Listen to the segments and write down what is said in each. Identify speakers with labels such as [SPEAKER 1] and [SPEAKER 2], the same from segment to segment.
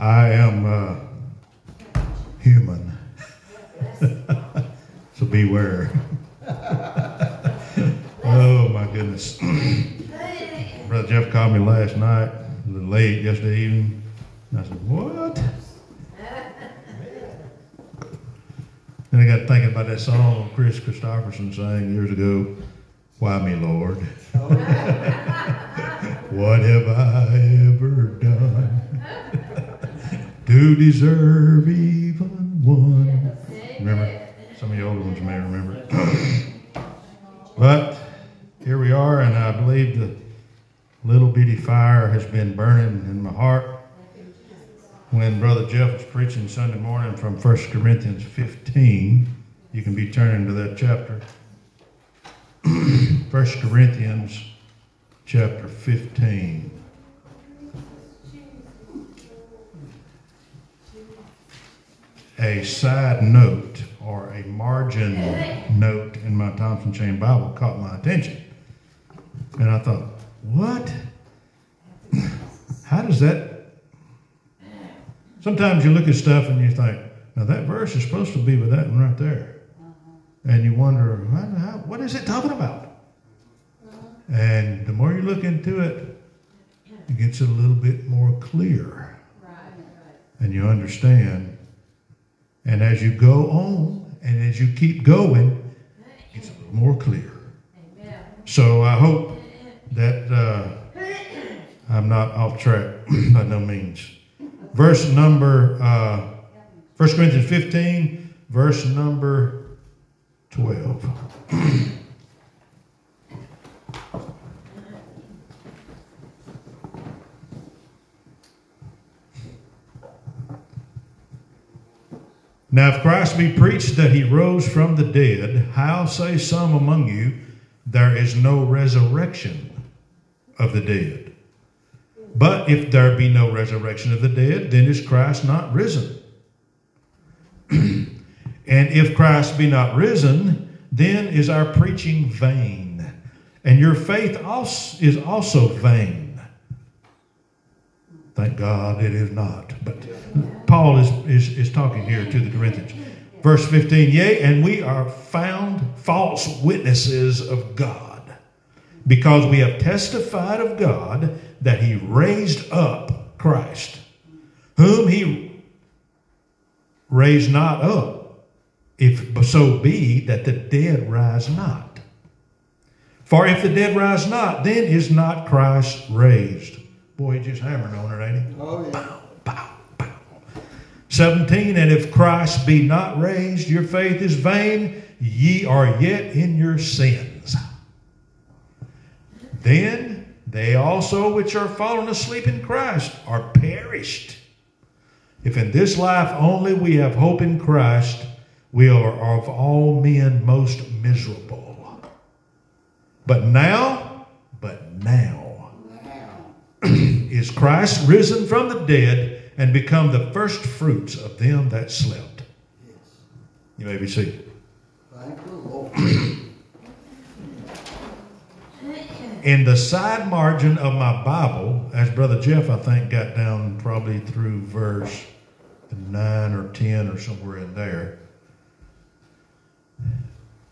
[SPEAKER 1] I am uh, human. so beware. oh my goodness. Brother Jeff called me last night, a little late yesterday evening. And I said, What? Then I got thinking about that song Kris Kristofferson sang years ago, Why Me Lord? what have I ever to deserve even one? Remember? Some of you older ones may remember but here we are, and I believe the little bitty fire has been burning in my heart when Brother Jeff was preaching Sunday morning from 1 Corinthians 15. You can be turning to that chapter. 1 Corinthians chapter 15. A side note or a margin note in my Thompson Chain Bible caught my attention. And I thought, what? How does that Sometimes you look at stuff and you think, now that verse is supposed to be with that one right there. Uh-huh. And you wonder, what, what is it talking about? And the more you look into it, it gets a little bit more clear. And you understand. And as you go on and as you keep going, it's more clear. So I hope that uh, I'm not off track by no means verse number, uh, 1 Corinthians 15, verse number 12. Now, if Christ be preached that he rose from the dead, how say some among you, there is no resurrection of the dead? But if there be no resurrection of the dead, then is Christ not risen? and if Christ be not risen, then is our preaching vain, and your faith is also vain. Thank God it is not. But Paul is, is, is talking here to the Corinthians. Verse 15, yea, and we are found false witnesses of God, because we have testified of God that he raised up Christ, whom he raised not up, if so be that the dead rise not. For if the dead rise not, then is not Christ raised. Boy, he just hammered on it, ain't he?
[SPEAKER 2] Oh, yeah.
[SPEAKER 1] Pow. 17, and if Christ be not raised, your faith is vain, ye are yet in your sins. Then they also which are fallen asleep in Christ are perished. If in this life only we have hope in Christ, we are of all men most miserable. But now, but now, is Christ risen from the dead and become the first fruits of them that slept. You may be seated.
[SPEAKER 2] Thank you, Lord.
[SPEAKER 1] in the side margin of my Bible, as Brother Jeff, I think, got down probably through verse 9 or 10 or somewhere in there.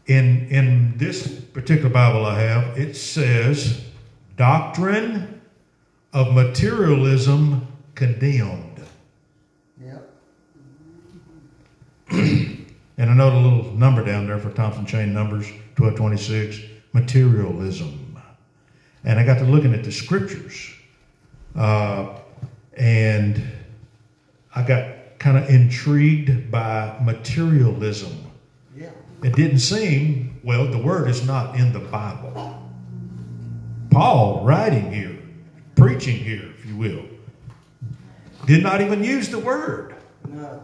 [SPEAKER 1] In, in this particular Bible I have, it says, Doctrine of Materialism Condemned.
[SPEAKER 2] Yep.
[SPEAKER 1] And I know the little number down there for Thompson Chain Numbers, 1226, materialism. And I got to looking at the scriptures. Uh, and I got kind of intrigued by materialism.
[SPEAKER 2] Yeah.
[SPEAKER 1] It didn't seem, well, the word is not in the Bible. Paul, writing here, preaching here, if you will, did not even use the word.
[SPEAKER 2] No.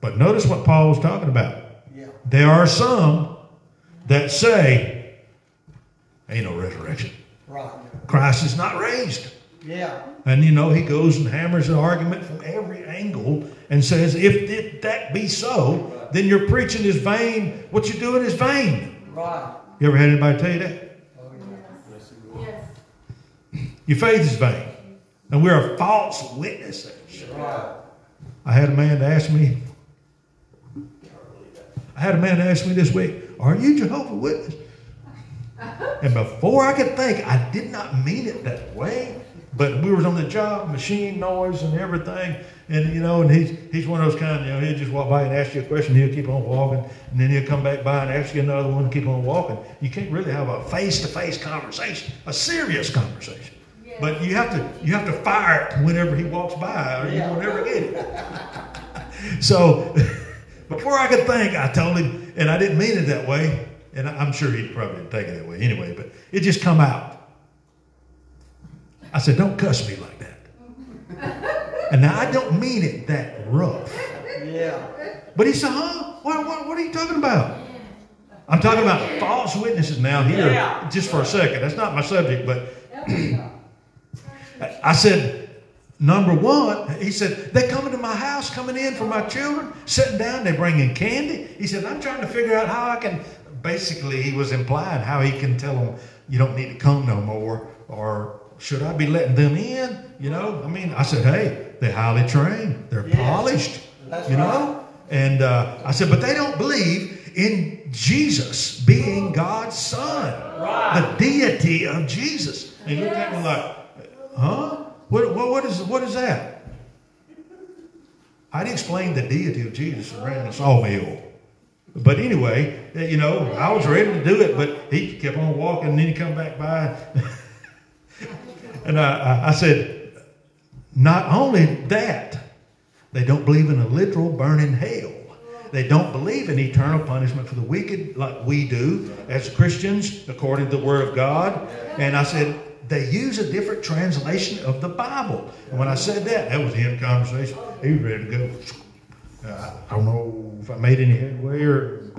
[SPEAKER 1] But notice what Paul was talking about.
[SPEAKER 2] Yeah.
[SPEAKER 1] There are some that say, ain't no resurrection.
[SPEAKER 2] Right.
[SPEAKER 1] Christ is not raised.
[SPEAKER 2] Yeah.
[SPEAKER 1] And you know, he goes and hammers an argument from every angle and says, if it, that be so, then your preaching is vain. What you're doing is vain.
[SPEAKER 2] Right.
[SPEAKER 1] You ever had anybody tell you that?
[SPEAKER 2] Oh, yeah.
[SPEAKER 3] Yes.
[SPEAKER 1] Your faith is vain. And we are a false witnesses.
[SPEAKER 2] Right.
[SPEAKER 1] I had a man ask me, I had a man ask me this week, Are you Jehovah Witness? And before I could think, I did not mean it that way. But we was on the job, machine noise and everything, and you know, and he's he's one of those kind, you know, he'll just walk by and ask you a question, he'll keep on walking, and then he'll come back by and ask you another one, and keep on walking. You can't really have a face-to-face conversation, a serious conversation. But you have to you have to fire it whenever he walks by, or you won't ever get it. so before I could think, I told him, and I didn't mean it that way, and I'm sure he probably didn't take it that way anyway, but it just come out. I said, "Don't cuss me like that." and now I don't mean it that rough.
[SPEAKER 2] Yeah.
[SPEAKER 1] But he said, "Huh? What, what, what are you talking about?" I'm talking about false witnesses now here,
[SPEAKER 2] Yeah.
[SPEAKER 1] just for a second. That's not my subject, but I said, number one, he said, they come into my house, coming in for my children, sitting down, they bring in candy. He said, I'm trying to figure out how I can, basically, he was implying how he can tell them, you don't need to come no more, or should I be letting them in? You know, I mean, I said, hey, they're highly trained, they're
[SPEAKER 2] Yes.
[SPEAKER 1] polished,
[SPEAKER 2] That's
[SPEAKER 1] you know? And uh, I said, but they don't believe in Jesus being God's son,
[SPEAKER 2] Right.
[SPEAKER 1] the deity of Jesus. And he looked at me like, huh? What, what, what, is, what is that? I'd explain the deity of Jesus around a sawmill. But anyway, eh, you know, I was ready to do it, but he kept on walking, and then he come back by. and I, I, I said, not only that, they don't believe in a literal burning hell. They don't believe in eternal punishment for the wicked like we do as Christians, according to the Word of God. And I said, they use a different translation of the Bible. And when I said that, that was the end of the conversation. He was ready to go. Uh, I don't know if I made any headway or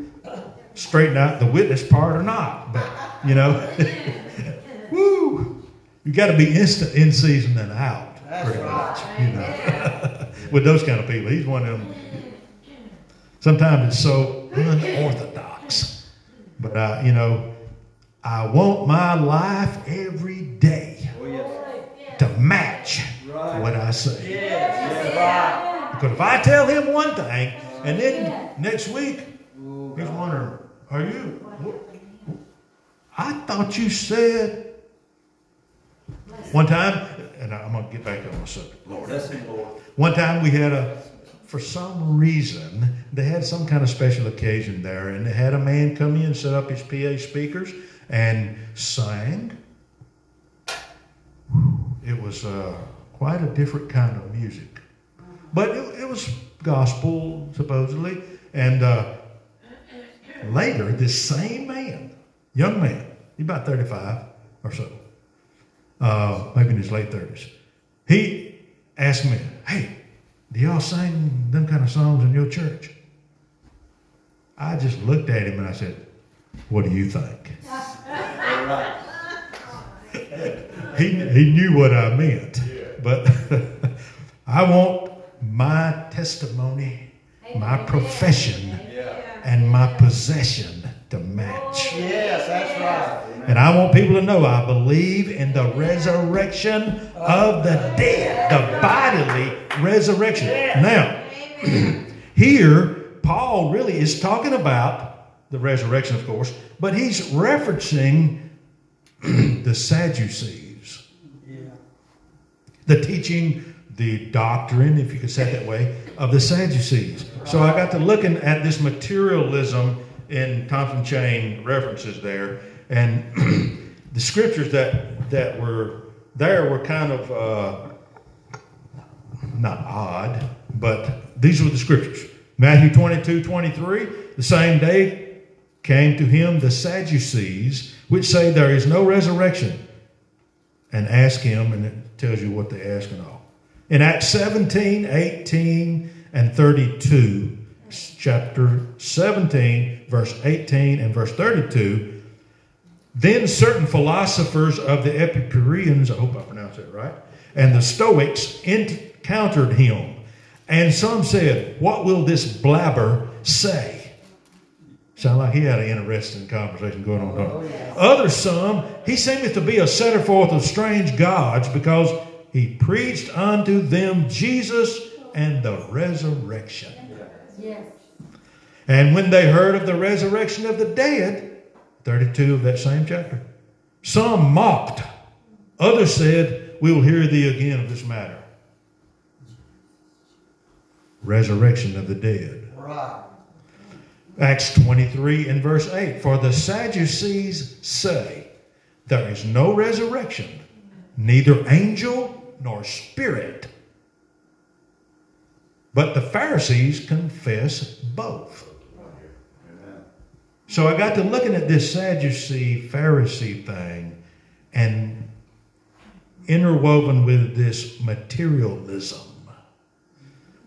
[SPEAKER 1] straightened out the witness part or not, but you know, woo, you got to be instant in season and out,
[SPEAKER 2] That's
[SPEAKER 1] pretty
[SPEAKER 2] right.
[SPEAKER 1] much, you know, with those kind of people. He's one of them. Sometimes it's so unorthodox, but uh, you know, I want my life every day
[SPEAKER 2] Oh, yes.
[SPEAKER 1] to match
[SPEAKER 2] Right.
[SPEAKER 1] what I say.
[SPEAKER 2] Yes. Yes.
[SPEAKER 1] Because if I tell him one thing, and then next week he's wondering, "Are you? I thought you said one time." And I'm gonna get back on my subject, Lord.
[SPEAKER 2] Bless him, Lord.
[SPEAKER 1] One time we had a, for some reason, they had some kind of special occasion there, and they had a man come in, and set up his PA speakers, and sang. It was uh, quite a different kind of music, but it, it was gospel supposedly. And uh, later, this same man, young man, he's about thirty-five or so, uh, maybe in his late thirties, he asked me, "Hey, do y'all sing them kind of songs in your church?" I just looked at him and I said, "What do you think?" He he knew what I meant, but I want my testimony, my profession, and my possession to match.
[SPEAKER 2] Yes, that's right.
[SPEAKER 1] And I want people to know I believe in the resurrection of the dead, the bodily resurrection. Now, here, Paul really is talking about the resurrection, of course, but he's referencing the Sadducees,
[SPEAKER 2] Yeah.
[SPEAKER 1] the teaching, the doctrine, if you could say it that way, of the Sadducees. So I got to looking at this materialism in Thompson Chain references there, and the scriptures that that were there were kind of uh, not odd, but these were the scriptures. Matthew 22, 23, the same day came to him the Sadducees, which say there is no resurrection, and ask him, and it tells you what they ask and all. In Acts 17, 18, and 32, chapter 17, verse 18 and verse 32, then certain philosophers of the Epicureans, I hope I pronounced that right, and the Stoics encountered him. And some said, What will this blabber say? Sound like he had an interesting conversation going on. Don't it? Oh, Others, some, he seemeth to be a setter forth of strange gods, because he preached unto them Jesus and the resurrection.
[SPEAKER 3] Yes.
[SPEAKER 1] And when they heard of the resurrection of the dead, 32 of that same chapter, some mocked. Others said, We will hear thee again of this matter. Resurrection of the dead.
[SPEAKER 2] Right.
[SPEAKER 1] Acts 23 and verse 8 For the Sadducees say, There is no resurrection, neither angel nor spirit. But the Pharisees confess both. So I got to looking at this Sadducee Pharisee thing and interwoven with this materialism.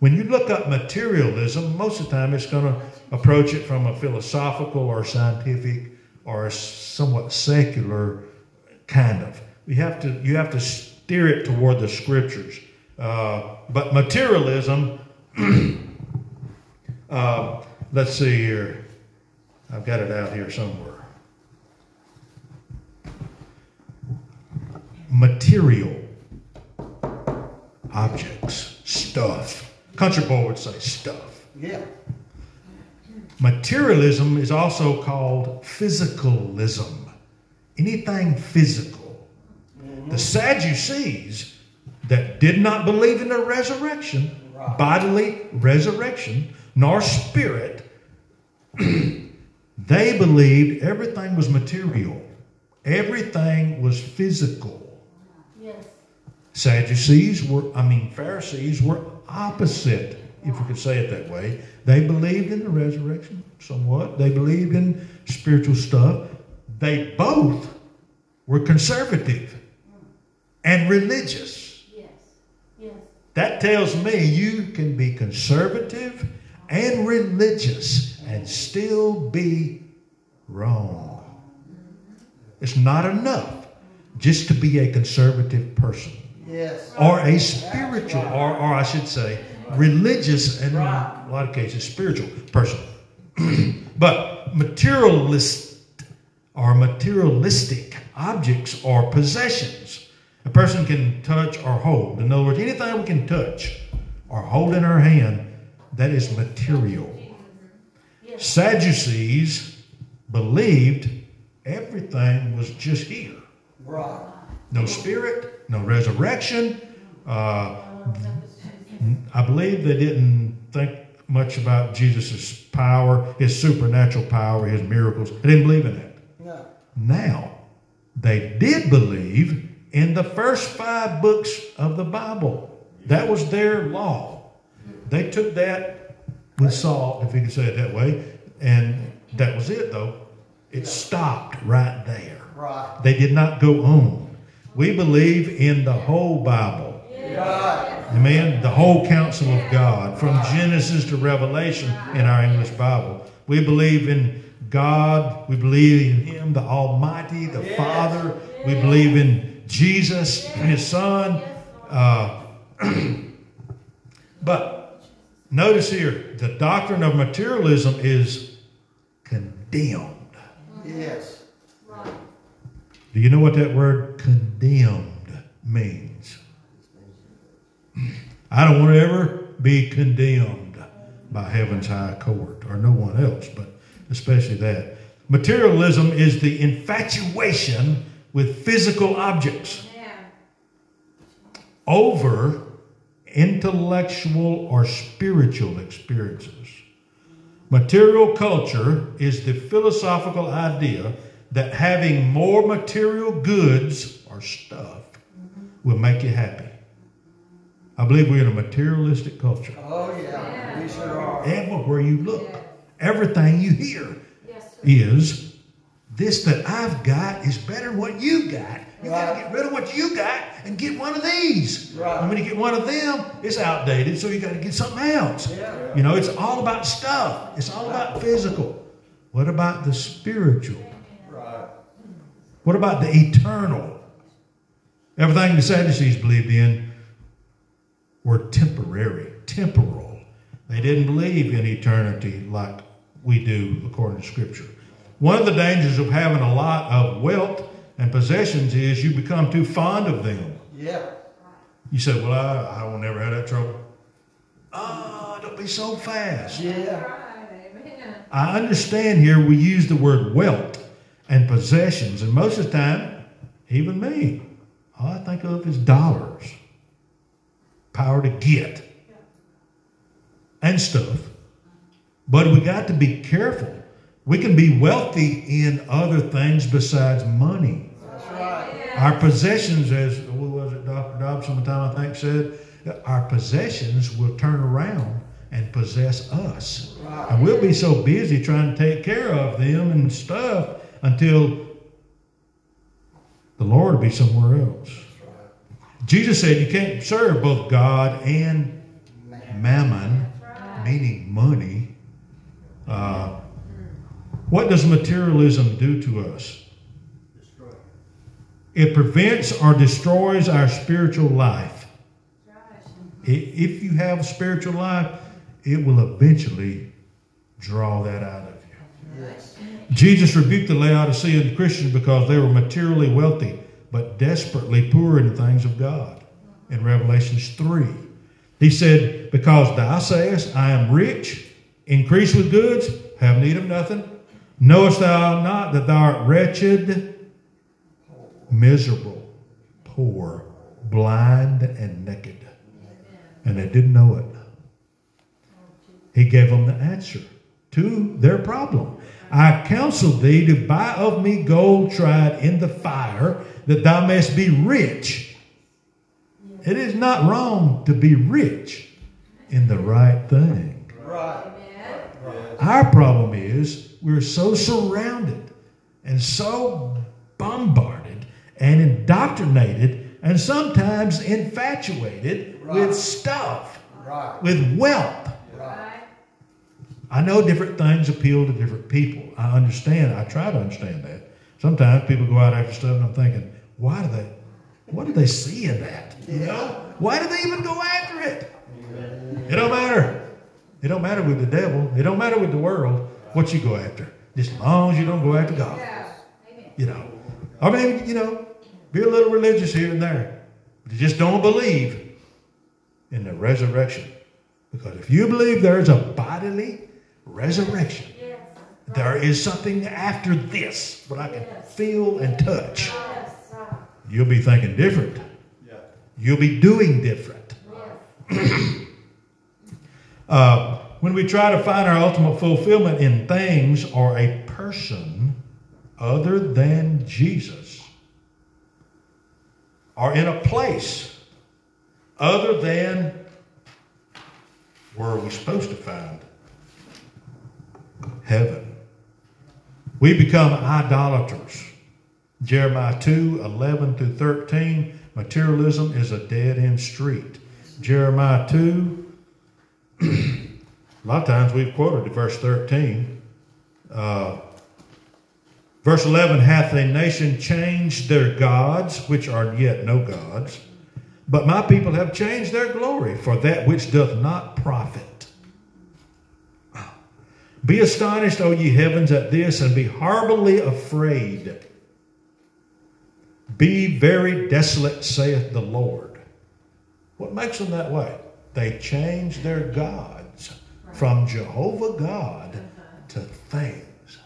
[SPEAKER 1] When you look up materialism, most of the time it's going to approach it from a philosophical or scientific or somewhat secular kind of. You have to you have to steer it toward the scriptures. Uh, but materialism, uh, let's see here. I've got it out here somewhere. Material objects, stuff. Country boy would say stuff.
[SPEAKER 2] Yeah.
[SPEAKER 1] Materialism is also called physicalism. Anything physical. Mm-hmm. The Sadducees that did not believe in the resurrection,
[SPEAKER 2] Right.
[SPEAKER 1] bodily resurrection, nor spirit, they believed everything was material. Everything was physical.
[SPEAKER 3] Yes.
[SPEAKER 1] Sadducees were, I mean, Pharisees were opposite, if we could say it that way. They believed in the resurrection somewhat, they believed in spiritual stuff. They both were conservative and religious.
[SPEAKER 3] Yes. Yes.
[SPEAKER 1] That tells me you can be conservative and religious and still be wrong. It's not enough just to be a conservative person
[SPEAKER 2] Yes.
[SPEAKER 1] or a spiritual, or, or I should say, religious, and in a lot of cases, spiritual person. but materialist or materialistic objects or possessions a person can touch or hold. In other words, anything we can touch or hold in our hand, that is material. Sadducees believed everything was just here.
[SPEAKER 2] Right.
[SPEAKER 1] No spirit, no resurrection. Uh, I believe they didn't think much about Jesus' power, his supernatural power, his miracles. They didn't believe in that.
[SPEAKER 2] No.
[SPEAKER 1] Now, they did believe in the first five books of the Bible. That was their law. They took that with salt, if you can say it that way, and that was it, though. It stopped right there.
[SPEAKER 2] Right.
[SPEAKER 1] They did not go on. We believe in the whole Bible.
[SPEAKER 2] Right.
[SPEAKER 1] Amen. The whole counsel of God, from Genesis to Revelation in our English Bible. We believe in God. We believe in Him, the Almighty, the
[SPEAKER 2] Yes.
[SPEAKER 1] Father. We believe in Jesus, His Son. Uh, but notice here, the doctrine of materialism is condemned.
[SPEAKER 2] Yes.
[SPEAKER 1] Do you know what that word condemned means? I don't want to ever be condemned by heaven's high court or no one else, but especially that. Materialism is the infatuation with physical objects over intellectual or spiritual experiences. Material culture is the philosophical idea that having more material goods or stuff will make you happy. I believe we're in a materialistic culture.
[SPEAKER 2] Oh, yeah. We sure are.
[SPEAKER 1] Everywhere you look, everything you hear
[SPEAKER 3] Yes,
[SPEAKER 1] is this that I've got is better than what you got. You got to get rid of what you got and get one of these.
[SPEAKER 2] Right.
[SPEAKER 1] And when you get one of them, it's outdated, so you got to get something else.
[SPEAKER 2] Yeah.
[SPEAKER 1] You know, it's all about stuff. It's all about physical. What about the spiritual?
[SPEAKER 2] Right.
[SPEAKER 1] What about the eternal? Everything the Sadducees believed in were temporary, temporal. They didn't believe in eternity like we do according to Scripture. One of the dangers of having a lot of wealth and possessions is you become too fond of them.
[SPEAKER 2] Yeah.
[SPEAKER 1] You say, Well, I, I will never have that trouble. Oh, don't be so fast.
[SPEAKER 2] Yeah.
[SPEAKER 1] I understand here we use the word wealth and possessions, and most of the time, even me, all I think of is dollars, power to get, and stuff. But we got to be careful. We can be wealthy in other things besides money.
[SPEAKER 2] That's right.
[SPEAKER 1] Our possessions, as what was it, Dr. Dobson, one time I think said, our possessions will turn around and possess us.
[SPEAKER 2] Right.
[SPEAKER 1] And we'll be so busy trying to take care of them and stuff until the Lord will be somewhere else. Jesus said you can't serve both God and mammon, meaning money. Uh, what does materialism do to us? It prevents or destroys our spiritual life. If you have a spiritual life, it will eventually draw that out of you.
[SPEAKER 2] Yes.
[SPEAKER 1] Jesus rebuked the Laodicean Christians because they were materially wealthy but desperately poor in the things of God. In Revelations 3, he said, Because thou sayest, I am rich, increase with goods, have need of nothing, knowest thou not that thou art wretched, miserable, poor, blind, and naked? And they didn't know it. He gave them the answer to their problem. I counsel thee to buy of me gold tried in the fire, that thou mayest be rich. It is not wrong to be rich in the right thing.
[SPEAKER 2] Right.
[SPEAKER 1] Our problem is we're so surrounded and so bombarded and indoctrinated and sometimes infatuated
[SPEAKER 2] Right.
[SPEAKER 1] with stuff,
[SPEAKER 2] Right.
[SPEAKER 1] with wealth. I know different things appeal to different people. I understand. I try to understand that. Sometimes people go out after stuff and I'm thinking, why do they, what do they see in that? You know? Why do they even go after it? It don't matter. It don't matter with the devil. It don't matter with the world what you go after. Just as long as you don't go after God. You know. I mean, you know, be a little religious here and there. But you just don't believe in the resurrection. Because if you believe there is a bodily resurrection,
[SPEAKER 3] Yes.
[SPEAKER 1] there is something after this, what I can feel and touch.
[SPEAKER 3] Yes.
[SPEAKER 1] You'll be thinking different.
[SPEAKER 2] Yeah.
[SPEAKER 1] You'll be doing different.
[SPEAKER 3] Yes.
[SPEAKER 1] Uh, when we try to find our ultimate fulfillment in things or a person other than Jesus, or in a place other than where are we supposed to find heaven, we become idolaters. Jeremiah 2 11 through 13, materialism is a dead end street. Jeremiah 2, a lot of times we've quoted verse 13. Uh, verse 11 Hath a nation changed their gods, which are yet no gods? But my people have changed their glory for that which doth not profit. Be astonished, O ye heavens, at this, and be horribly afraid. Be very desolate, saith the Lord. What makes them that way? They change their gods from Jehovah God to things,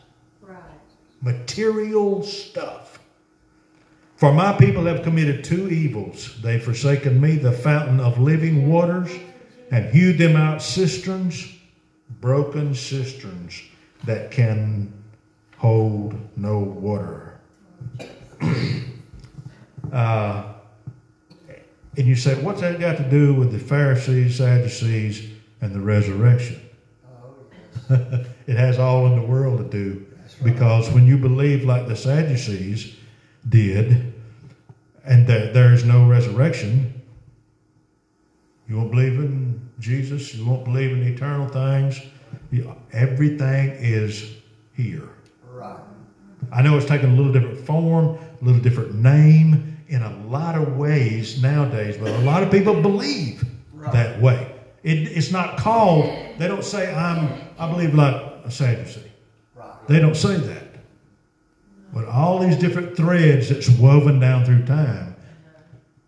[SPEAKER 1] material stuff. For my people have committed two evils. They've forsaken me, the fountain of living waters, and hewed them out cisterns, broken cisterns that can hold no water. uh, and you say, what's that got to do with the Pharisees, Sadducees, and the resurrection? It has all in the world to do. Because when you believe like the Sadducees did, and that there is no resurrection, you won't believe in Jesus, you won't believe in eternal things. Everything is here.
[SPEAKER 2] right.
[SPEAKER 1] I know it's taken a little different form, a little different name in a lot of ways nowadays, but a lot of people believe
[SPEAKER 2] Right.
[SPEAKER 1] that way. It, it's not called, they don't say, I'm, I believe like a Sadducee.
[SPEAKER 2] Right.
[SPEAKER 1] They don't say that. But all these different threads that's woven down through time,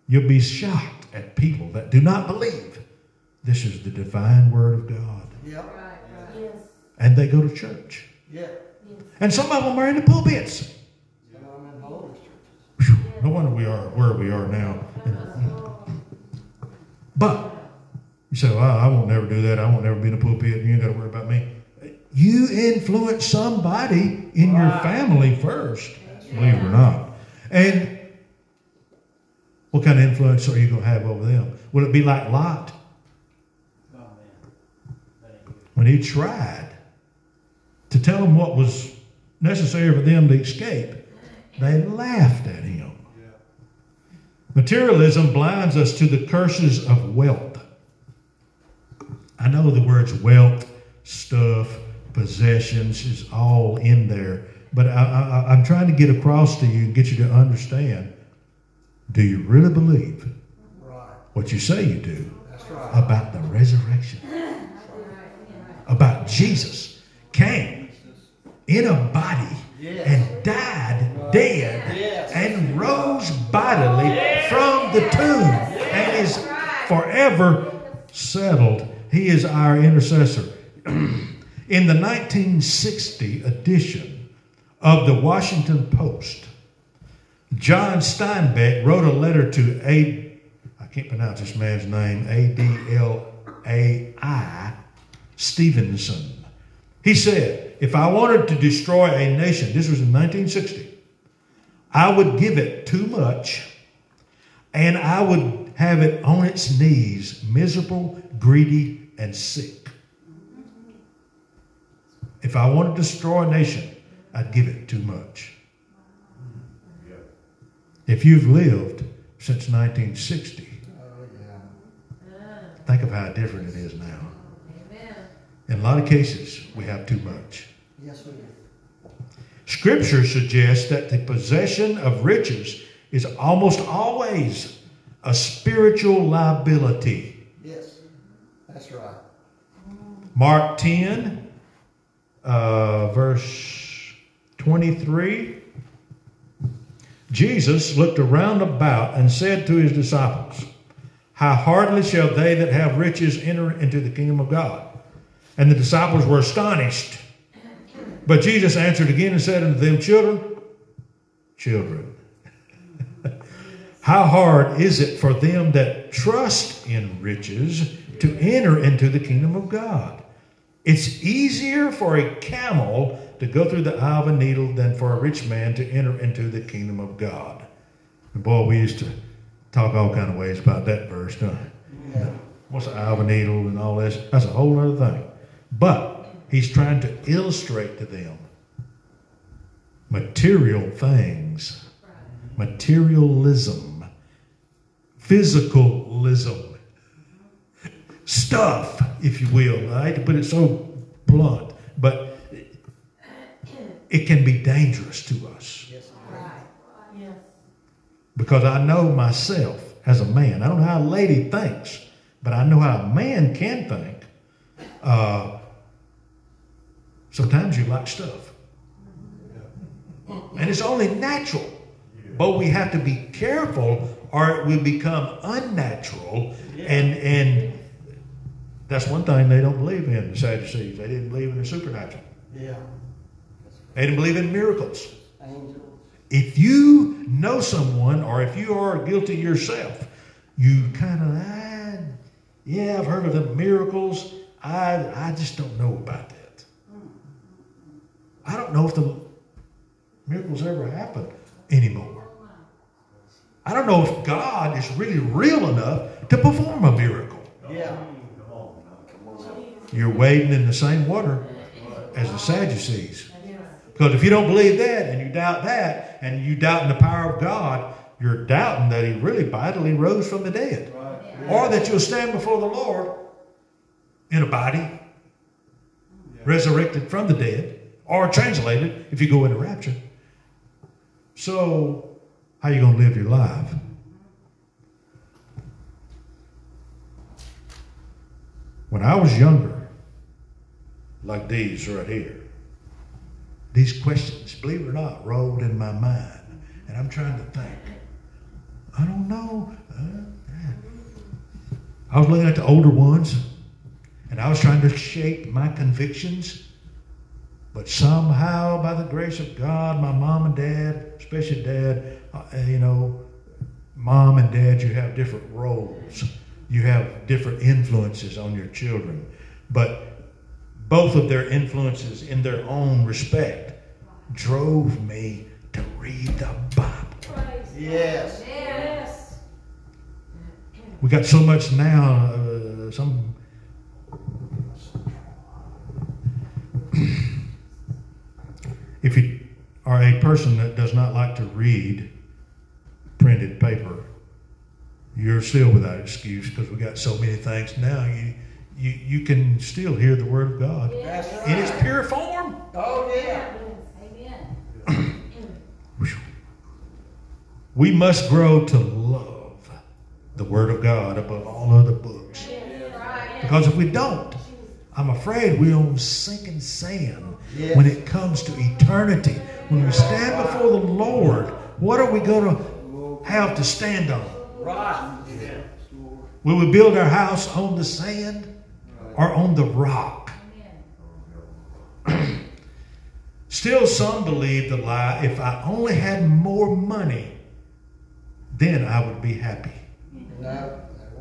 [SPEAKER 1] you'll be shocked at people that do not believe this is the divine word of God.
[SPEAKER 2] Yep.
[SPEAKER 4] Right, right.
[SPEAKER 3] Yes.
[SPEAKER 1] And they go to church.
[SPEAKER 2] Yeah.
[SPEAKER 3] Yes.
[SPEAKER 1] And some of them are in the pulpits.
[SPEAKER 2] Some of them in.
[SPEAKER 1] Whew, no wonder we are where we are now. But you say, well, I won't never do that. I won't never be in a pulpit. You ain't got to worry about me. You influence somebody in your family first, believe it or not. And what kind of influence are you going to have over them? Will it be like Lot
[SPEAKER 2] Oh, man. That ain't good.
[SPEAKER 1] When he tried to tell them what was necessary for them to escape? They laughed at him. Materialism blinds us to the curses of wealth. I know the words wealth, stuff, possessions is all in there, but I, I, I'm trying to get across to you and get you to understand do you really believe
[SPEAKER 2] Right.
[SPEAKER 1] what you say you do about the resurrection? About Jesus came in a body and died dead and rose bodily from the tomb and is forever settled. He is our intercessor. In the 1960 edition of the Washington Post, John Steinbeck wrote a letter to A. I can't pronounce this man's name. A D L A I Stevenson. He said, "If I wanted to destroy a nation, this was in 1960, I would give it too much, and I would have it on its knees, miserable, greedy, and sick. If I wanted to destroy a nation, I'd give it too much." If you've lived since 1960,
[SPEAKER 2] Oh,
[SPEAKER 1] think of how different it is now. In a lot of cases, we have too much.
[SPEAKER 2] Yes, we do.
[SPEAKER 1] Scripture suggests that the possession of riches is almost always a spiritual liability.
[SPEAKER 2] Yes. That's right.
[SPEAKER 1] Mark 10, uh, verse 23. Jesus looked around about and said to his disciples, How hardly shall they that have riches enter into the kingdom of God? And the disciples were astonished. But Jesus answered again and said unto them, Children, children, how hard is it for them that trust in riches to enter into the kingdom of God? It's easier for a camel to go through the eye of a needle than for a rich man to enter into the kingdom of God. And boy, we used to talk all kind of ways about that verse, don't we?
[SPEAKER 2] Yeah.
[SPEAKER 1] What's the eye of a needle and all this? That's a whole other thing. But he's trying to illustrate to them material things, materialism, physicalism, stuff, if you will. I hate to put it so blunt, but it can be dangerous to us
[SPEAKER 2] Yes.
[SPEAKER 4] Right.
[SPEAKER 3] Yes.
[SPEAKER 1] because I know myself as a man. I don't know how a lady thinks, but I know how a man can think. Uh, sometimes you like stuff, and it's only natural. But we have to be careful, or it will become unnatural. And and that's one thing they don't believe in. The Sadducees, they didn't believe in the supernatural.
[SPEAKER 2] Yeah.
[SPEAKER 1] They didn't believe in miracles.
[SPEAKER 2] Angels.
[SPEAKER 1] If you know someone or if you are guilty yourself, you kind of, ah, yeah, I've heard of the miracles. I, I just don't know about that. I don't know if the miracles ever happen anymore. I don't know if God is really real enough to perform a miracle.
[SPEAKER 2] Yeah.
[SPEAKER 1] You're wading in the same water as the Sadducees. Because if you don't believe that and you doubt that and you doubt in the power of God, you're doubting that He really bodily rose from the dead. Or that you'll stand before the Lord in a body, resurrected from the dead, or translated if you go into rapture. So, how you going to live your life? When I was younger, like these right here, these questions, believe it or not, rolled in my mind. And I'm trying to think. I don't know. Uh, I was looking at the older ones, and I was trying to shape my convictions. But somehow, by the grace of God, my mom and dad, especially dad, uh, you know, mom and dad, you have different roles. You have different influences on your children. But both of their influences, in their own respect, drove me to read the Bible.
[SPEAKER 2] Yes.
[SPEAKER 4] Yes.
[SPEAKER 1] We got so much now. Uh, some if you are a person that does not like to read printed paper, you're still without excuse because we got so many things now. You you you can still hear the word of God
[SPEAKER 2] That's right.
[SPEAKER 1] in its pure form.
[SPEAKER 2] Oh, yeah.
[SPEAKER 4] Amen.
[SPEAKER 1] We must grow to love the Word of God above all other books.
[SPEAKER 4] Right.
[SPEAKER 1] Because if we don't, I'm afraid we're on sinking sand
[SPEAKER 2] Yes.
[SPEAKER 1] when it comes to eternity. When we stand before the Lord, what are we going to have to stand on?
[SPEAKER 2] Right.
[SPEAKER 1] Will we build our house on the sand or on the rock? Still, some believe the lie if I only had more money, then I would be happy.
[SPEAKER 2] No. never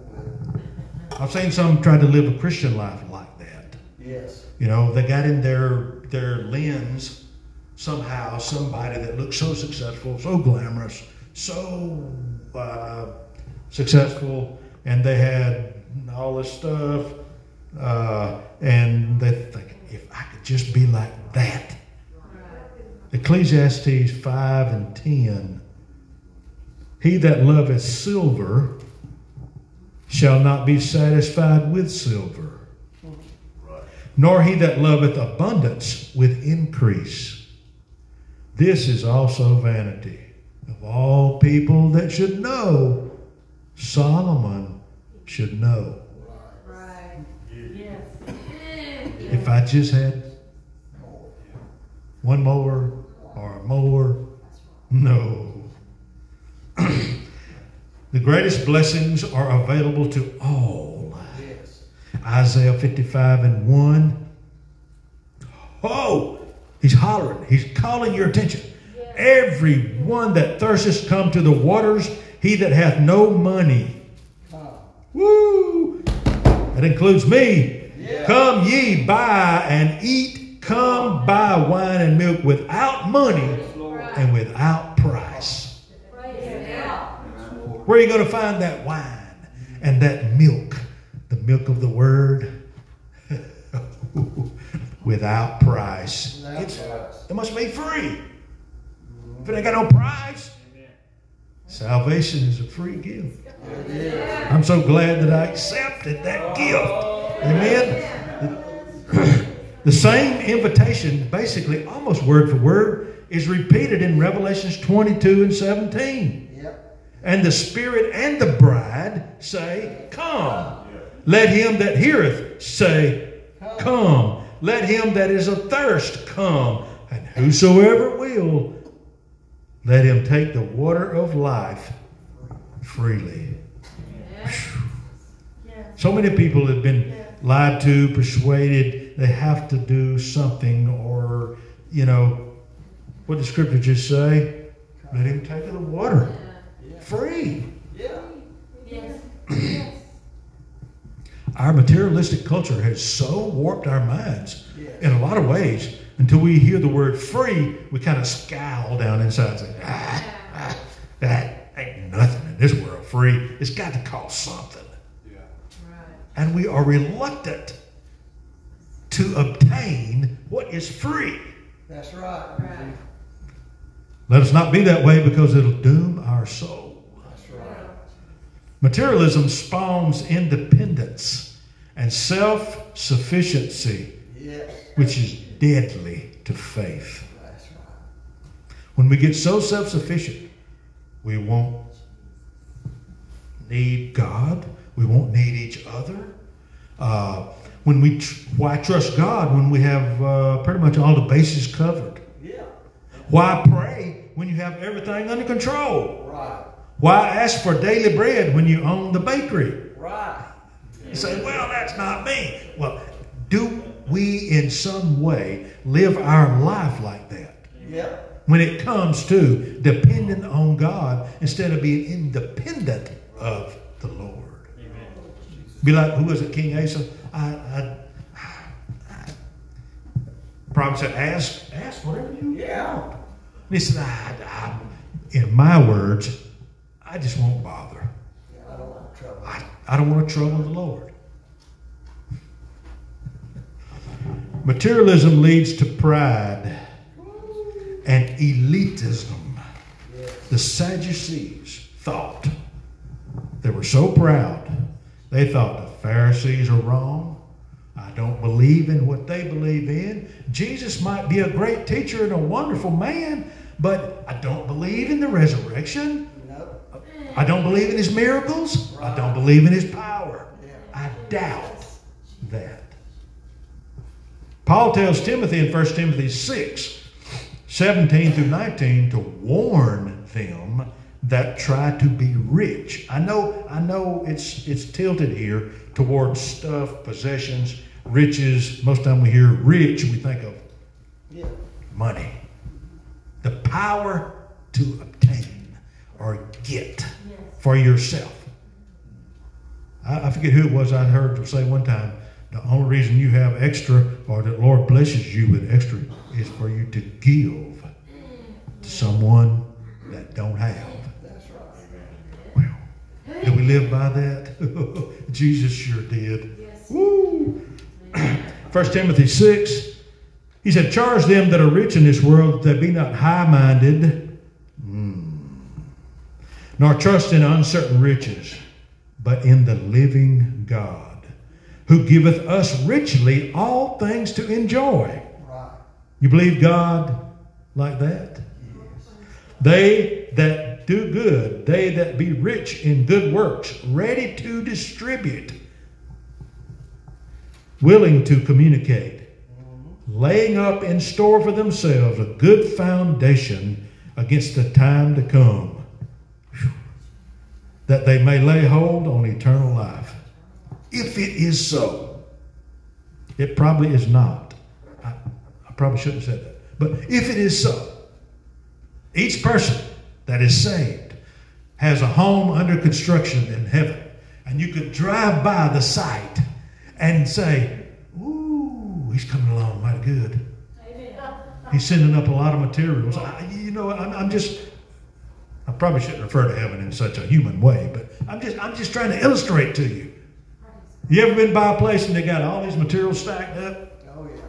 [SPEAKER 2] will.
[SPEAKER 1] I've seen some try to live a Christian life.
[SPEAKER 2] Yes.
[SPEAKER 1] You know, they got in their their lens somehow somebody that looked so successful, so glamorous, so uh, successful, and they had all this stuff, uh, and they think if I could just be like that. Ecclesiastes five and ten. He that loveth silver shall not be satisfied with silver nor he that loveth abundance with increase. This is also vanity. Of all people that should know, Solomon should know.
[SPEAKER 4] Right. Yes.
[SPEAKER 1] If I just had one mower or a mower, no. the greatest blessings are available to all.
[SPEAKER 2] Yes.
[SPEAKER 1] Isaiah 55 and 1. Oh, he's hollering. He's calling your attention. Every one that thirsteth come to the waters, he that hath no money.
[SPEAKER 2] Come.
[SPEAKER 1] Woo! That includes me.
[SPEAKER 2] Yeah.
[SPEAKER 1] Come ye buy and eat. Come buy wine and milk without money and without price.
[SPEAKER 4] Praise God.
[SPEAKER 1] Where are you going to find that wine and that milk? The milk of the word without price.
[SPEAKER 2] Without
[SPEAKER 1] It's,
[SPEAKER 2] price.
[SPEAKER 1] it must be free. If it ain't got no price, salvation is a free gift. I'm so glad that I accepted that gift. Amen. The same invitation, basically almost word for word, is repeated in Revelations 22 and 17.
[SPEAKER 2] Yep.
[SPEAKER 1] And the Spirit and the bride say, Come. Let him that heareth say, Come. Let him that is athirst come. And whosoever will, let him take the water of life freely. So many people have been lied to, persuaded they have to do something, or, you know, what does Scripture just say? Let him take of the water free.
[SPEAKER 2] Yeah.
[SPEAKER 1] Our materialistic culture has so warped our minds
[SPEAKER 2] Yes.
[SPEAKER 1] in a lot of ways until we hear the word free, we kind of scowl down inside and say, ah, ah, that ain't nothing in this world free. It's got to cost something.
[SPEAKER 4] Right.
[SPEAKER 1] And we are reluctant to obtain what is free.
[SPEAKER 2] That's right.
[SPEAKER 4] Right.
[SPEAKER 1] Let us not be that way because it'll doom our soul.
[SPEAKER 2] That's right.
[SPEAKER 1] Materialism spawns independence and self sufficiency,
[SPEAKER 2] Yes.
[SPEAKER 1] which is deadly to faith.
[SPEAKER 2] Right.
[SPEAKER 1] When we get so self sufficient, we won't need God, we won't need each other. Uh, when we tr- why trust God when we have uh, pretty much all the bases covered?
[SPEAKER 2] Yeah.
[SPEAKER 1] Why pray when you have everything under control?
[SPEAKER 2] Right.
[SPEAKER 1] Why ask for daily bread when you own the bakery?
[SPEAKER 2] Right.
[SPEAKER 1] You say, well, that's not me. Well, do we in some way live our life like that?
[SPEAKER 2] Yep.
[SPEAKER 1] When it comes to depending on God instead of being independent of the Lord. Be like, who was it, King Asa? I, I, I probably said, ask, ask whatever you
[SPEAKER 2] Yeah.
[SPEAKER 1] want. And he said, I, I, in my words, I just won't bother.
[SPEAKER 2] I,
[SPEAKER 1] I don't want to trouble the Lord. Materialism leads to pride and elitism. The Sadducees thought they were so proud. They thought the Pharisees are wrong. I don't believe in what they believe in. Jesus might be a great teacher and a wonderful man, but I don't believe in the resurrection. I don't believe in his miracles. I don't believe in his power. I doubt that. Paul tells Timothy in 1 Timothy 6 17 through 19 to warn them that try to be rich. I know, I know it's it's tilted here towards stuff, possessions, riches. Most time we hear rich, we think of
[SPEAKER 2] Yeah.
[SPEAKER 1] money. The power to obtain or get for yourself. I, I forget who it was I heard say one time the only reason you have extra or the Lord blesses you with extra is for you to give to someone that don't have.
[SPEAKER 2] That's right.
[SPEAKER 1] Well, do we live by that? Jesus sure did. Woo! 1 Timothy 6, he said, Charge them that are rich in this world that they be not high minded, nor trust in uncertain riches, but in the living God, who giveth us richly all things to enjoy.
[SPEAKER 2] Right.
[SPEAKER 1] You believe God like that? Yes. They that do good, they that be rich in good works, ready to distribute, willing to communicate, mm-hmm. laying up in store for themselves a good foundation against the time to come. That they may lay hold on eternal life. If it is so, it probably is not. I, I probably shouldn't have said that. But if it is so, each person that is saved has a home under construction in heaven. And you could drive by the site and say, Ooh, he's coming along mighty good. He's sending up a lot of materials. I, you know, I'm, I'm just, I probably shouldn't refer to heaven in such a human way, but I'm just, I'm just trying to illustrate to you. You ever been by a place and they got all these materials stacked up?
[SPEAKER 2] Oh, yeah.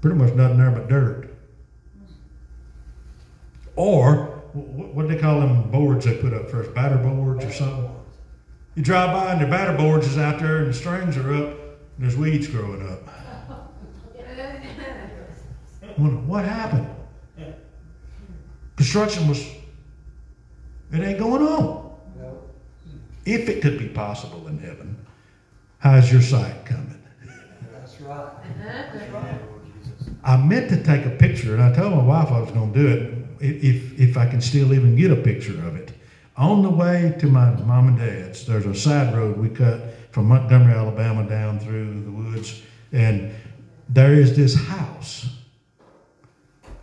[SPEAKER 1] Pretty much nothing there but dirt. Or what do they call them boards they put up first? Batter boards or something? You drive by and the batter boards is out there and the strings are up and there's weeds growing up. Wonder, what happened? Construction was, it ain't going on.
[SPEAKER 2] Nope.
[SPEAKER 1] If it could be possible in heaven, how's your sight coming?
[SPEAKER 2] That's right.
[SPEAKER 1] I meant to take a picture, and I told my wife I was going to do it if if I can still even get a picture of it. On the way to my mom and dad's, there's a side road we cut from Montgomery, Alabama, down through the woods, and there is this house,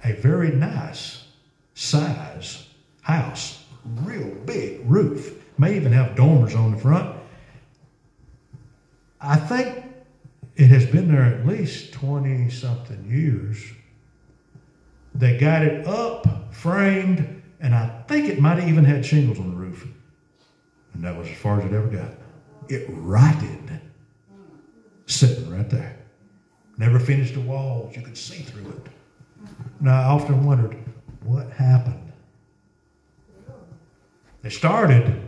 [SPEAKER 1] a very nice size house, real big roof, may even have dormers on the front. I think it has been there at least 20 something years. They got it up, framed, and I think it might have even had shingles on the roof. And that was as far as it ever got. It rotted, sitting right there. Never finished the walls. You could see through it. And I often wondered, what happened? They started,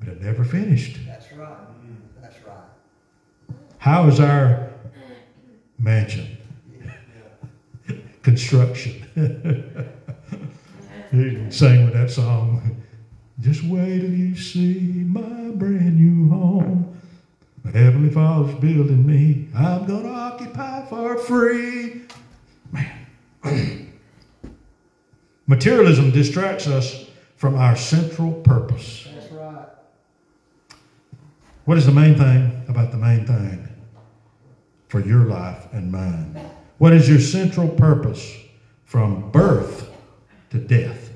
[SPEAKER 1] but it never finished.
[SPEAKER 2] That's right. Mm, that's right.
[SPEAKER 1] How is our mansion? Construction. you can sing with that song. Just wait till you see my brand new home. But Heavenly Father's building me. I'm going to occupy for free. Man. Materialism distracts us from our central purpose.
[SPEAKER 2] That's right.
[SPEAKER 1] What is the main thing about the main thing for your life and mine? What is your central purpose from birth to death?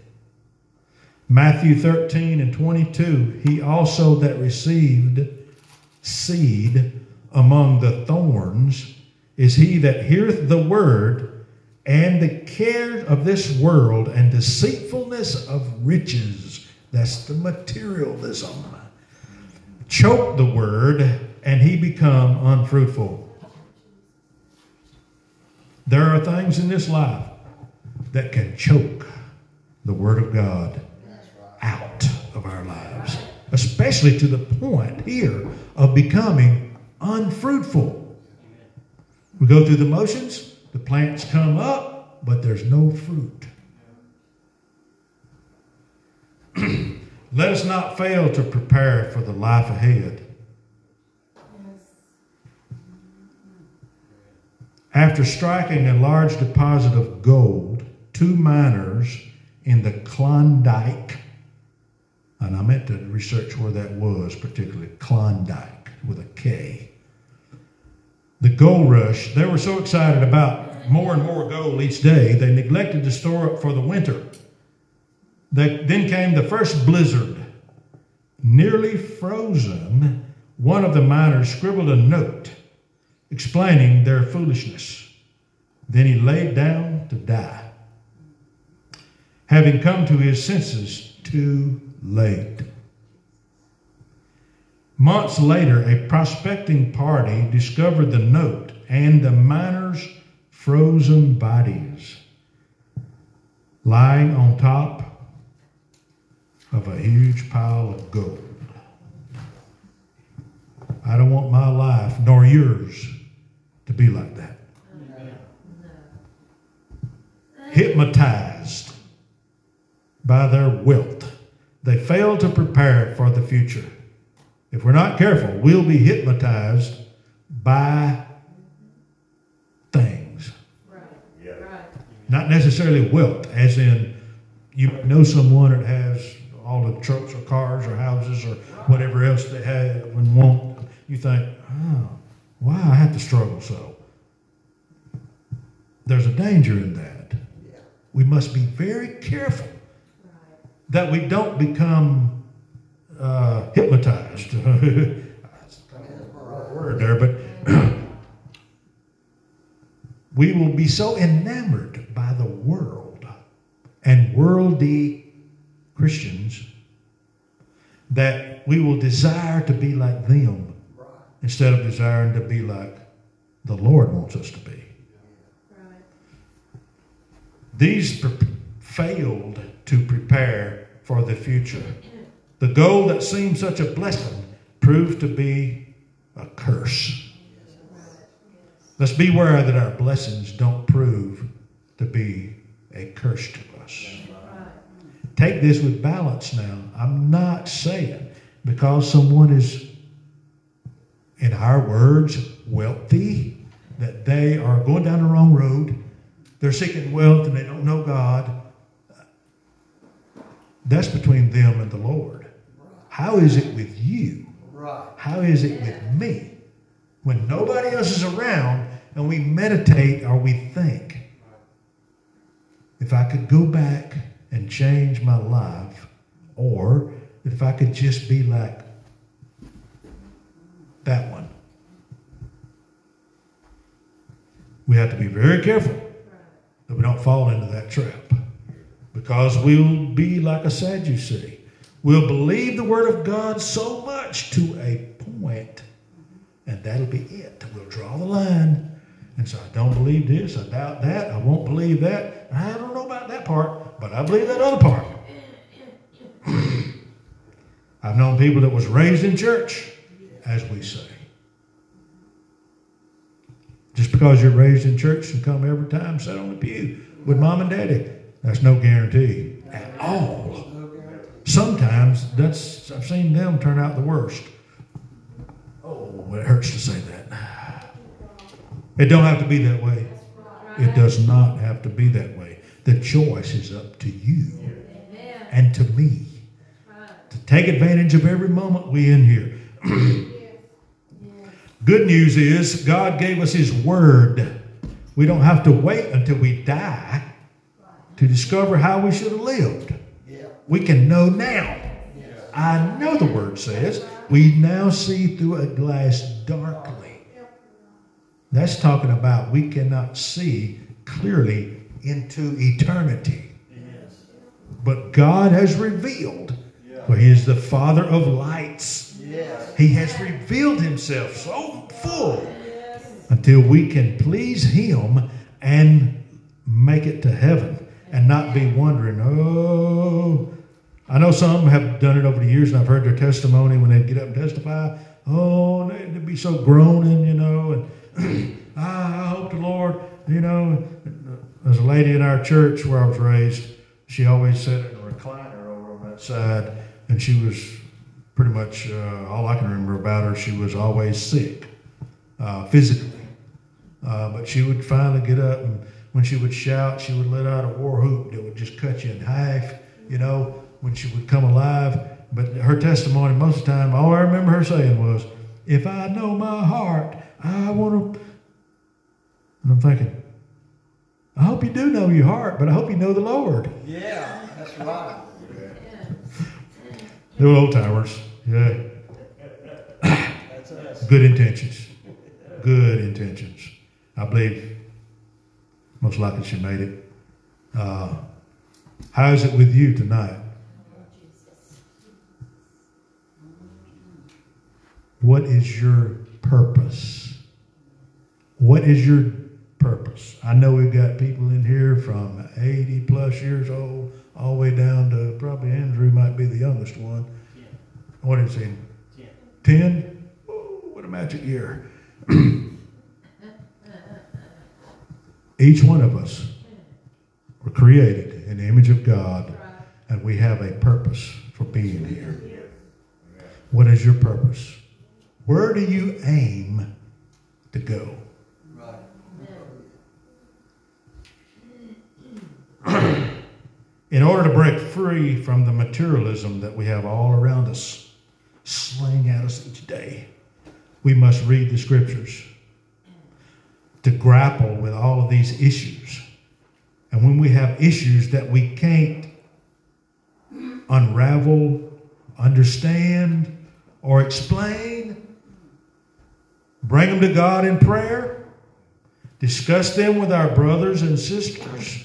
[SPEAKER 1] Matthew 13 and 22, he also that received seed among the thorns is he that heareth the word, and the cares of this world and deceitfulness of riches, that's the materialism, choke the word, and he become unfruitful. There are things in this life that can choke the word of God out of our lives, especially to the point here of becoming unfruitful. We go through the motions, the plants come up, but there's no fruit. Let us not fail to prepare for the life ahead. After striking a large deposit of gold, two miners in the Klondike, and I meant to research where that was, particularly Klondike with a K. The gold rush, they were so excited about more and more gold each day, they neglected to store up for the winter. They, then came the first blizzard. Nearly frozen, one of the miners scribbled a note explaining their foolishness. Then he laid down to die. Having come to his senses too late. Months later, a prospecting party discovered the note and the miners' frozen bodies lying on top of a huge pile of gold. I don't want my life nor yours to be like that. Hypnotized by their wealth, they fail to prepare for the future. If we're not careful, we'll be hypnotized by things. Not necessarily wealth, as in you know someone that has all the trucks or cars or houses or whatever else they have and want. You think, oh, why I have to struggle so? There's a danger in that.
[SPEAKER 2] Yeah.
[SPEAKER 1] We must be very careful
[SPEAKER 4] Right.
[SPEAKER 1] that we don't become uh, hypnotized. That's kind of word there, but we will be so enamored by the world and worldly Christians that we will desire to be like them
[SPEAKER 2] Right.
[SPEAKER 1] instead of desiring to be like the Lord wants us to be.
[SPEAKER 4] Right.
[SPEAKER 1] These pre- failed to prepare for the future. The goal that seemed such a blessing proved to be a curse. Let's beware that our blessings don't prove to be a curse to us. Take this with balance now. I'm not saying because someone is, in our words, wealthy, that they are going down the wrong road. They're seeking wealth and they don't know God. That's between them and the Lord. How is it with you? How is it with me? When nobody else is around and we meditate or we think, if I could go back and change my life, or if I could just be like that one. We have to be very careful that we don't fall into that trap because we'll be like a Sadducee. We'll believe the Word of God so much to a point, and that'll be it. We'll draw the line and so I don't believe this, I doubt that, I won't believe that. I don't know about that part, but I believe that other part. I've known people that was raised in church, as we say. Just because you're raised in church and come every time, sit on the pew with mom and daddy, that's no guarantee at all. Sometimes that's I've seen them turn out the worst. Oh, it hurts to say that. It don't have to be that way. It does not have to be that way. The choice is up to you and to me to take advantage of every moment we in here. Good news is God gave us His Word. We don't have to wait until we die to discover how we should have lived. We can know now. I know the Word says we now see through a glass darkly. That's talking about we cannot see clearly into eternity. But God has revealed, for He is the Father of lights. He has revealed Himself so full until we can please Him and make it to heaven and not be wondering, oh. I know some have done it over the years, and I've heard their testimony when they get up and testify. Oh, they'd be so groaning, you know, and "Ah, I hope the Lord, you know. There's a lady in our church where I was raised. She always sat in a recliner over on that side, and she was pretty much uh, all I can remember about her. She was always sick uh, physically, uh, but she would finally get up, and when she would shout, she would let out a war whoop that would just cut you in half. You know, when she would come alive. But her testimony, most of the time, all I remember her saying was, "If I know my heart, I want to." And I'm thinking, I hope you do know your heart, but I hope you know the Lord.
[SPEAKER 2] Yeah. That's right.
[SPEAKER 1] The old timers, yeah.
[SPEAKER 2] That's us.
[SPEAKER 1] Good intentions. Good intentions. I believe most likely she made it. Uh, how is it with you tonight? What is your purpose? What is your purpose? I know we've got people in here from 80 plus years old all the way down to probably Andrew might be the youngest one. What is he? 10? Oh, what a magic year. Each one of us were created in the image of God, and we have a purpose for being here. What is your purpose? Where do you aim to go? In order to break free from the materialism that we have all around us, slaying at us each day, we must read the scriptures to grapple with all of these issues. And when we have issues that we can't unravel, understand, or explain, bring them to God in prayer, discuss them with our brothers and sisters.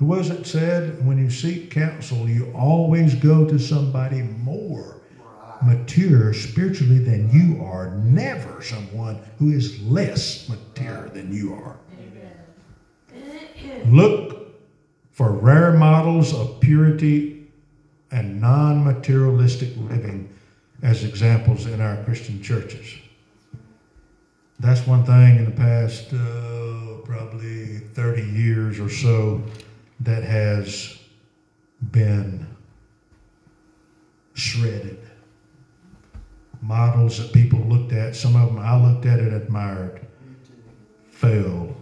[SPEAKER 1] Who wasn't said, when you seek counsel, you always go to somebody more mature spiritually than you are, never someone who is less mature than you are. Look for rare models of purity and non materialistic living as examples in our Christian churches. That's one thing in the past uh, probably 30 years or so that has been shredded. Models that people looked at, some of them I looked at and admired, fell,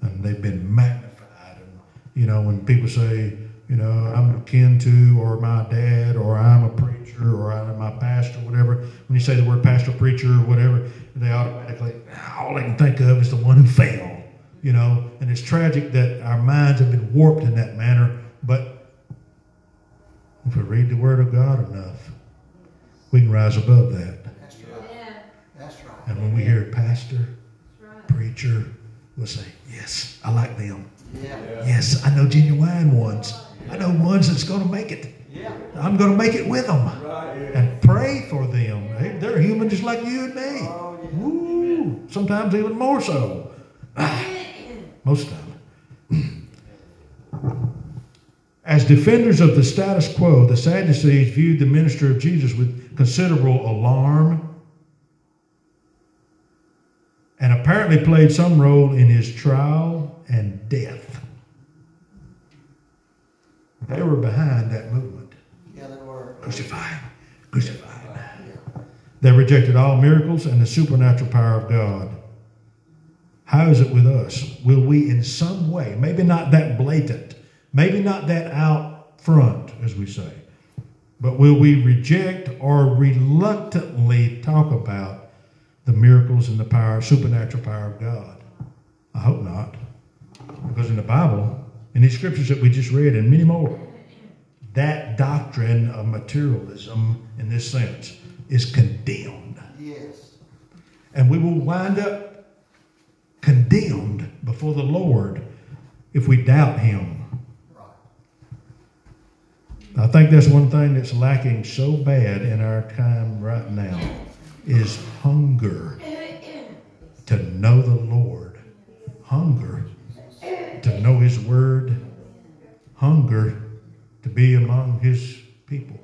[SPEAKER 1] and they've been magnified. And, you know, when people say, you know, I'm akin to, or my dad, or I'm a preacher, or I'm my pastor, whatever, when you say the word pastor, preacher, or whatever, they automatically, all they can think of is the one who failed you know, and it's tragic that our minds have been warped in that manner. But if we read the Word of God enough, we can rise above that.
[SPEAKER 2] That's right.
[SPEAKER 4] Yeah,
[SPEAKER 2] That's right.
[SPEAKER 1] And when we hear a
[SPEAKER 4] pastor, right.
[SPEAKER 1] preacher, we'll say, Yes, I like them.
[SPEAKER 2] Yeah.
[SPEAKER 1] Yes, I know genuine ones. I know ones that's going to make it.
[SPEAKER 2] Yeah.
[SPEAKER 1] I'm going to make it with them and pray for them. They- They're human just like you and me.
[SPEAKER 2] Oh, yeah.
[SPEAKER 1] Woo, sometimes even more so. Ah. Most of the time. As defenders of the status quo, the Sadducees viewed the ministry of Jesus with considerable alarm and apparently played some role in his trial and death. They were behind that movement.
[SPEAKER 2] Yeah, they were.
[SPEAKER 1] Crucify crucify. They rejected all miracles and the supernatural power of God. How is it with us? Will we, in some way, maybe not that blatant, maybe not that out front, as we say, But will we reject or reluctantly talk about the miracles and the power, supernatural power of God? I hope not. Because in the Bible, in these scriptures that we just read, and many more, that doctrine of materialism in this sense is condemned.
[SPEAKER 2] Yes.
[SPEAKER 1] And we will wind up condemned before the Lord if we doubt Him. I think that's one thing that's lacking so bad in our time right now is hunger. To know the Lord, hunger. To know His Word, hunger to be among His people.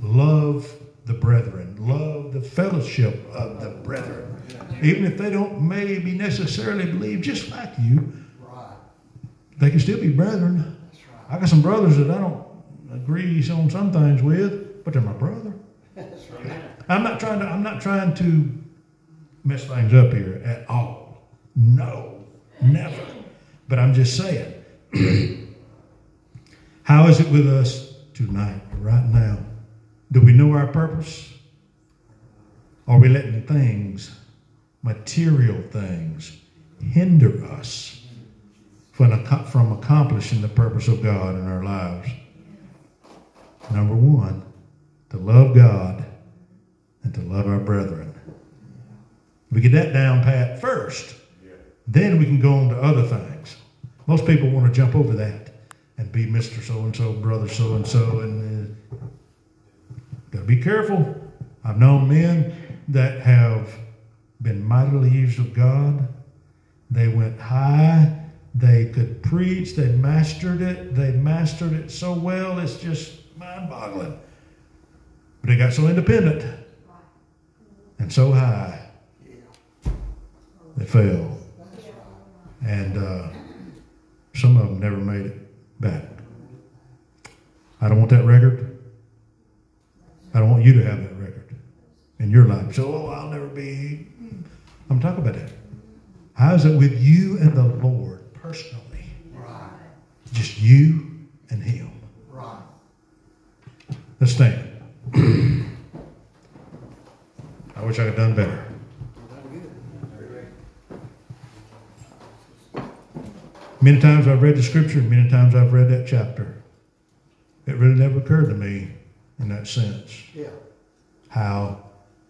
[SPEAKER 1] Love the brethren, love the fellowship of the brethren, even if they don't maybe necessarily believe just like you, they can still be brethren. I got some brothers that I don't agree on some things with, but they're my brother. I'm not trying to. I'm not trying to mess things up here at all. No, never. But I'm just saying. how is it with us tonight, right now? Do we know our purpose? Are we letting things, material things, hinder us from, from accomplishing the purpose of God in our lives? Number one, to love God and to love our brethren. We get that down pat first, then we can go on to other things. Most people want to jump over that and be Mr. So and uh, so, brother so and so, and got to be careful. I've known men that have been mightily used of God. They went high. They could preach. They mastered it. They mastered it so well, it's just mind boggling. But they got so independent and so high, they fell. And uh, some of them never made it back. I don't want that record. I don't want you to have that record in your life. So, oh, I'll never be. I'm talking about that. How is it with you and the Lord personally?
[SPEAKER 2] Right.
[SPEAKER 1] Just you and Him.
[SPEAKER 2] Right.
[SPEAKER 1] Let's stand. I wish I had done better. Many times I've read the scripture, many times I've read that chapter. It really never occurred to me in that sense
[SPEAKER 2] Yeah.
[SPEAKER 1] how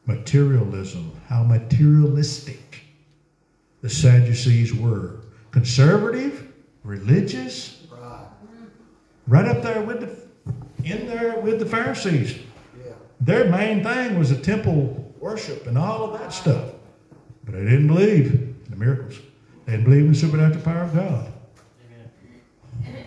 [SPEAKER 1] materialism, how materialistic the Sadducees were. Conservative, religious,
[SPEAKER 2] Right.
[SPEAKER 1] up there with the in there with the Pharisees.
[SPEAKER 2] Yeah.
[SPEAKER 1] Their main thing was the temple worship and all of that stuff. But they didn't believe in the miracles. They didn't believe in the supernatural power of God. Amen.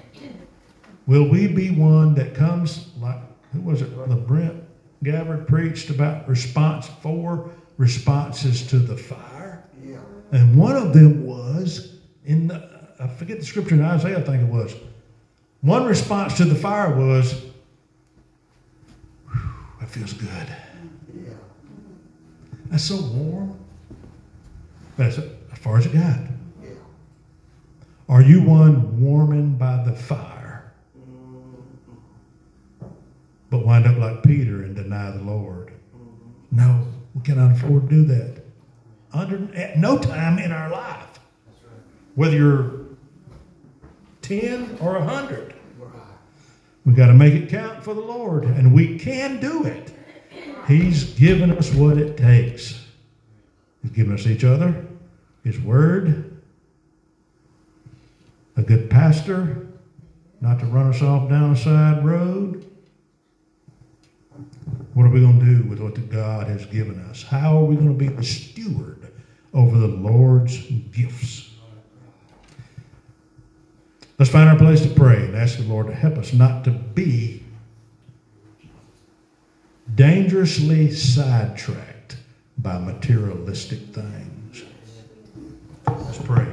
[SPEAKER 1] Will we be one that comes like who was it? Brother Brent Gabbard preached about response four responses to the fire,
[SPEAKER 2] Yeah.
[SPEAKER 1] and one of them was in the, I forget the scripture in Isaiah. I think it was one response to the fire was, "Whew, "That feels good."
[SPEAKER 2] Yeah.
[SPEAKER 1] That's so warm. That's as far as it got.
[SPEAKER 2] Yeah.
[SPEAKER 1] Are you one warming by the fire? But wind up like Peter and deny the Lord. No, we cannot afford to do that. Under at no time in our life, whether you're ten or a hundred, we got to make it count for the Lord, and we can do it. He's given us what it takes. He's given us each other, His Word, a good pastor, not to run us off down a side road. What are we going to do with what God has given us? How are we going to be the steward over the Lord's gifts? Let's find our place to pray and ask the Lord to help us not to be dangerously sidetracked by materialistic things. Let's pray.